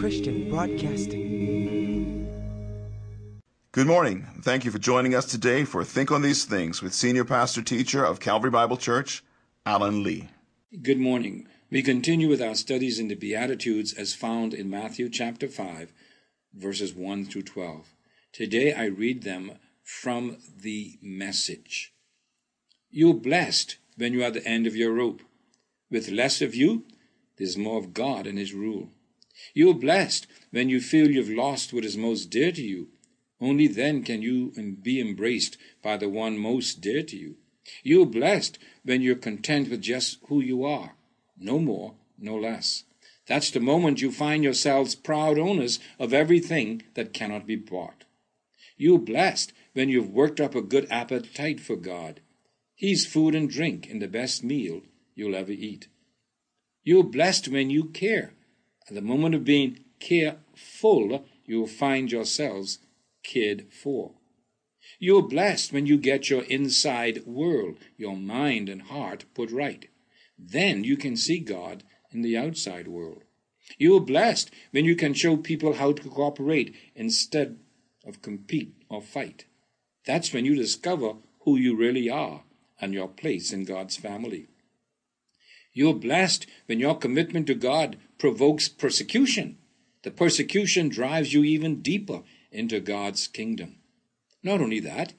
Christian Broadcasting. Good morning. Thank you for joining us today for Think on These Things with Senior Pastor Teacher of Calvary Bible Church, Alan Lee. Good morning. We continue with our studies in the Beatitudes as found in Matthew chapter 5, verses 1 through 12. Today I read them from the message. You're blessed when you are at the end of your rope. With less of you, there's more of God and His rule. You're blessed when you feel you've lost what is most dear to you. Only then can you be embraced by the one most dear to you. You're blessed when you're content with just who you are, no more, no less. That's the moment you find yourselves proud owners of everything that cannot be bought. You're blessed when you've worked up a good appetite for God. He's food and drink and the best meal you'll ever eat. You're blessed when you care. At the moment of being careful, you'll find yourselves cared for. You're blessed when you get your inside world, your mind and heart put right. Then you can see God in the outside world. You're blessed when you can show people how to cooperate instead of compete or fight. That's when you discover who you really are and your place in God's family. You're blessed when your commitment to God provokes persecution. The persecution drives you even deeper into God's kingdom. Not only that,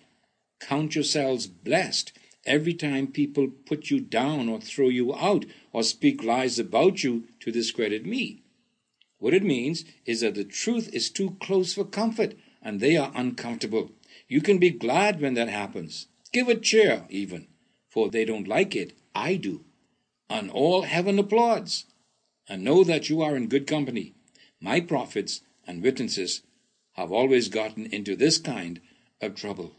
count yourselves blessed every time people put you down or throw you out or speak lies about you to discredit me. What it means is that the truth is too close for comfort and they are uncomfortable. You can be glad when that happens. Give a cheer, even, for they don't like it. I do. And all heaven applauds. And know that you are in good company. My prophets and witnesses have always gotten into this kind of trouble.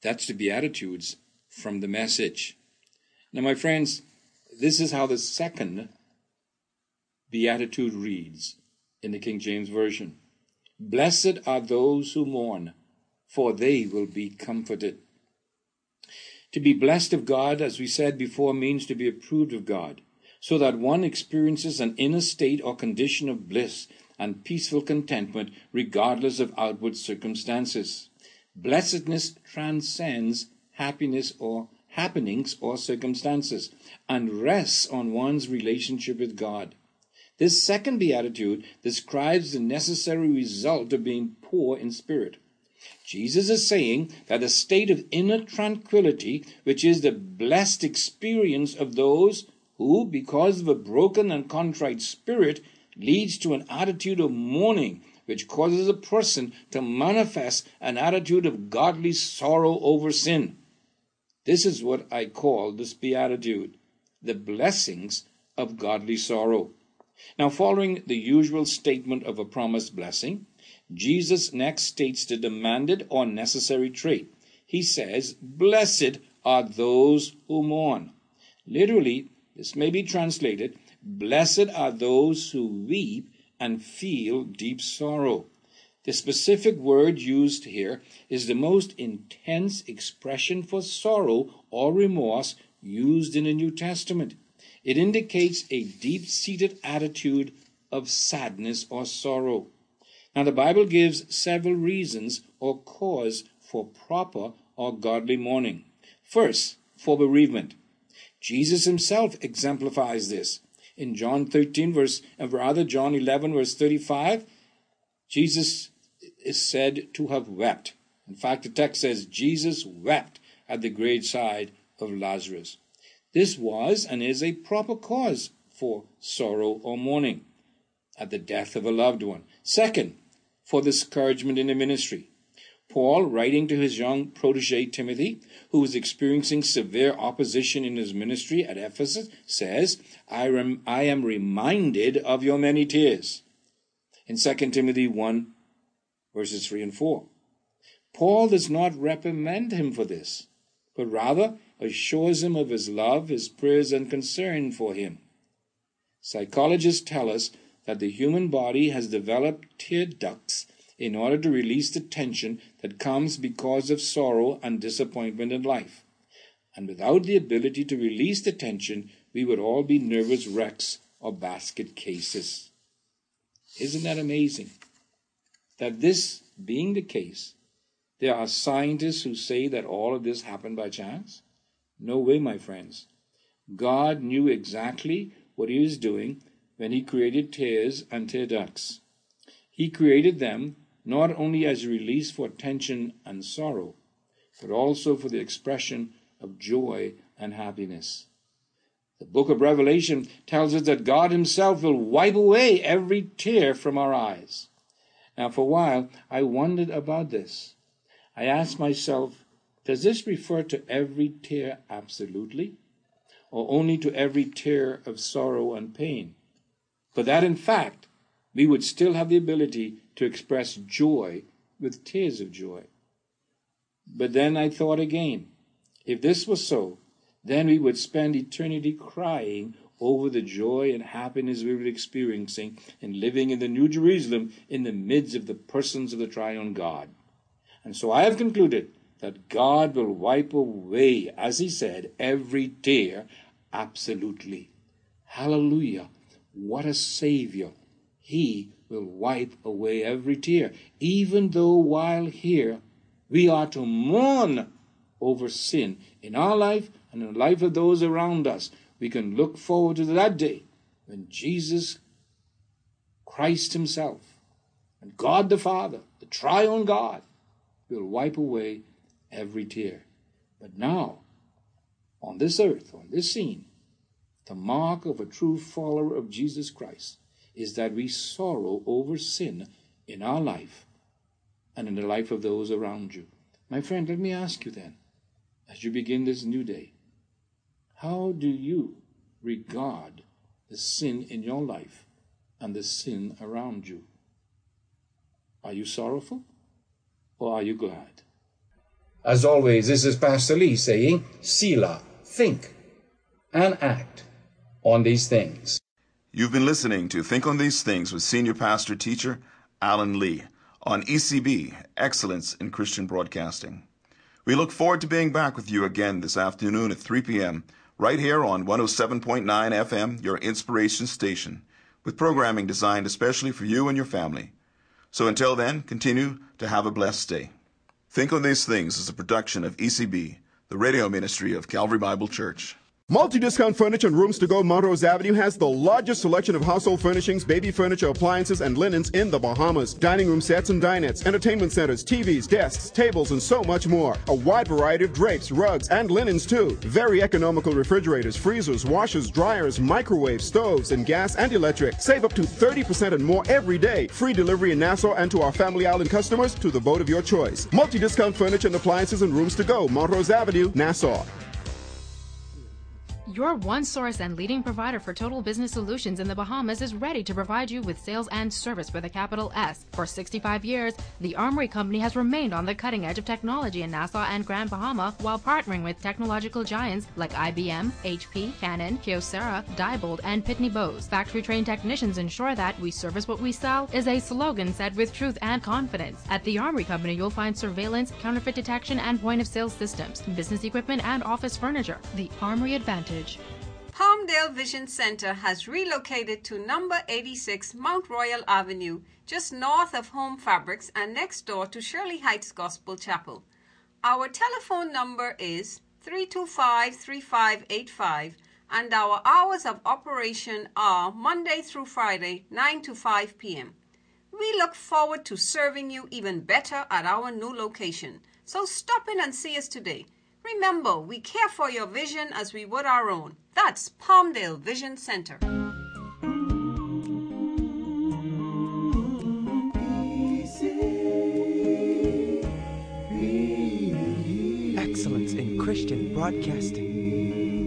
That's the Beatitudes from the message. Now, my friends, this is how the second Beatitude reads in the King James Version Blessed are those who mourn, for they will be comforted. To be blessed of God, as we said before, means to be approved of God, so that one experiences an inner state or condition of bliss and peaceful contentment regardless of outward circumstances. Blessedness transcends happiness or happenings or circumstances and rests on one's relationship with God. This second beatitude describes the necessary result of being poor in spirit. Jesus is saying that a state of inner tranquility, which is the blessed experience of those who, because of a broken and contrite spirit, leads to an attitude of mourning, which causes a person to manifest an attitude of godly sorrow over sin. This is what I call this beatitude, the blessings of godly sorrow. Now, following the usual statement of a promised blessing, Jesus next states the demanded or necessary trait. He says, Blessed are those who mourn. Literally, this may be translated, Blessed are those who weep and feel deep sorrow. The specific word used here is the most intense expression for sorrow or remorse used in the New Testament. It indicates a deep seated attitude of sadness or sorrow. Now, the Bible gives several reasons or cause for proper or godly mourning. First, for bereavement. Jesus himself exemplifies this. In John 13, verse, and rather John 11, verse 35, Jesus is said to have wept. In fact, the text says Jesus wept at the graveside of Lazarus. This was and is a proper cause for sorrow or mourning at the death of a loved one. Second, for discouragement in the ministry. Paul, writing to his young protege Timothy, who was experiencing severe opposition in his ministry at Ephesus, says, I, rem- I am reminded of your many tears. In 2 Timothy 1, verses 3 and 4. Paul does not reprimand him for this, but rather assures him of his love, his prayers, and concern for him. Psychologists tell us that the human body has developed tear ducts in order to release the tension that comes because of sorrow and disappointment in life. And without the ability to release the tension, we would all be nervous wrecks or basket cases. Isn't that amazing? That this being the case, there are scientists who say that all of this happened by chance? No way, my friends. God knew exactly what he was doing when he created tears and tear ducts. He created them not only as a release for tension and sorrow, but also for the expression of joy and happiness. The book of Revelation tells us that God Himself will wipe away every tear from our eyes. Now, for a while, I wondered about this. I asked myself, does this refer to every tear absolutely, or only to every tear of sorrow and pain? But that, in fact, we would still have the ability to express joy with tears of joy. But then I thought again if this was so, then we would spend eternity crying over the joy and happiness we were experiencing in living in the New Jerusalem in the midst of the persons of the triune God. And so I have concluded that God will wipe away, as he said, every tear absolutely. Hallelujah. What a Savior. He will wipe away every tear, even though while here we are to mourn over sin in our life and in the life of those around us. We can look forward to that day when Jesus Christ Himself and God the Father, the triune God, will wipe away every tear. But now, on this earth, on this scene, the mark of a true follower of Jesus Christ is that we sorrow over sin in our life and in the life of those around you. My friend, let me ask you then, as you begin this new day, how do you regard the sin in your life and the sin around you? Are you sorrowful or are you glad? As always, this is Pastor Lee saying, Selah, think and act on these things. You've been listening to Think on These Things with Senior Pastor Teacher Alan Lee on ECB, Excellence in Christian Broadcasting. We look forward to being back with you again this afternoon at 3 p.m. right here on 107.9 FM, your inspiration station, with programming designed especially for you and your family. So until then, continue to have a blessed day. Think on These Things is a production of ECB, the radio ministry of Calvary Bible Church. Multi-Discount Furniture and Rooms to Go Montrose Avenue has the largest selection of household furnishings, baby furniture, appliances, and linens in the Bahamas. Dining room sets and dinettes, entertainment centers, TVs, desks, tables, and so much more. A wide variety of drapes, rugs, and linens too. Very economical refrigerators, freezers, washers, dryers, microwaves, stoves, and gas and electric. Save up to 30% and more every day. Free delivery in Nassau and to our Family Island customers to the boat of your choice. Multi-Discount Furniture and Appliances and Rooms to Go, Montrose Avenue, Nassau. Your one source and leading provider for total business solutions in the Bahamas is ready to provide you with sales and service with a capital S. For 65 years, the Armory Company has remained on the cutting edge of technology in Nassau and Grand Bahama while partnering with technological giants like IBM, HP, Canon, Kyocera, Diebold, and Pitney Bowes. Factory trained technicians ensure that we service what we sell is a slogan said with truth and confidence. At the Armory Company, you'll find surveillance, counterfeit detection, and point of sale systems, business equipment, and office furniture. The Armory Advantage. Palmdale Vision Center has relocated to number 86 Mount Royal Avenue, just north of Home Fabrics and next door to Shirley Heights Gospel Chapel. Our telephone number is 325 3585 and our hours of operation are Monday through Friday, 9 to 5 p.m. We look forward to serving you even better at our new location. So stop in and see us today. Remember, we care for your vision as we would our own. That's Palmdale Vision Center. Excellence in Christian Broadcasting.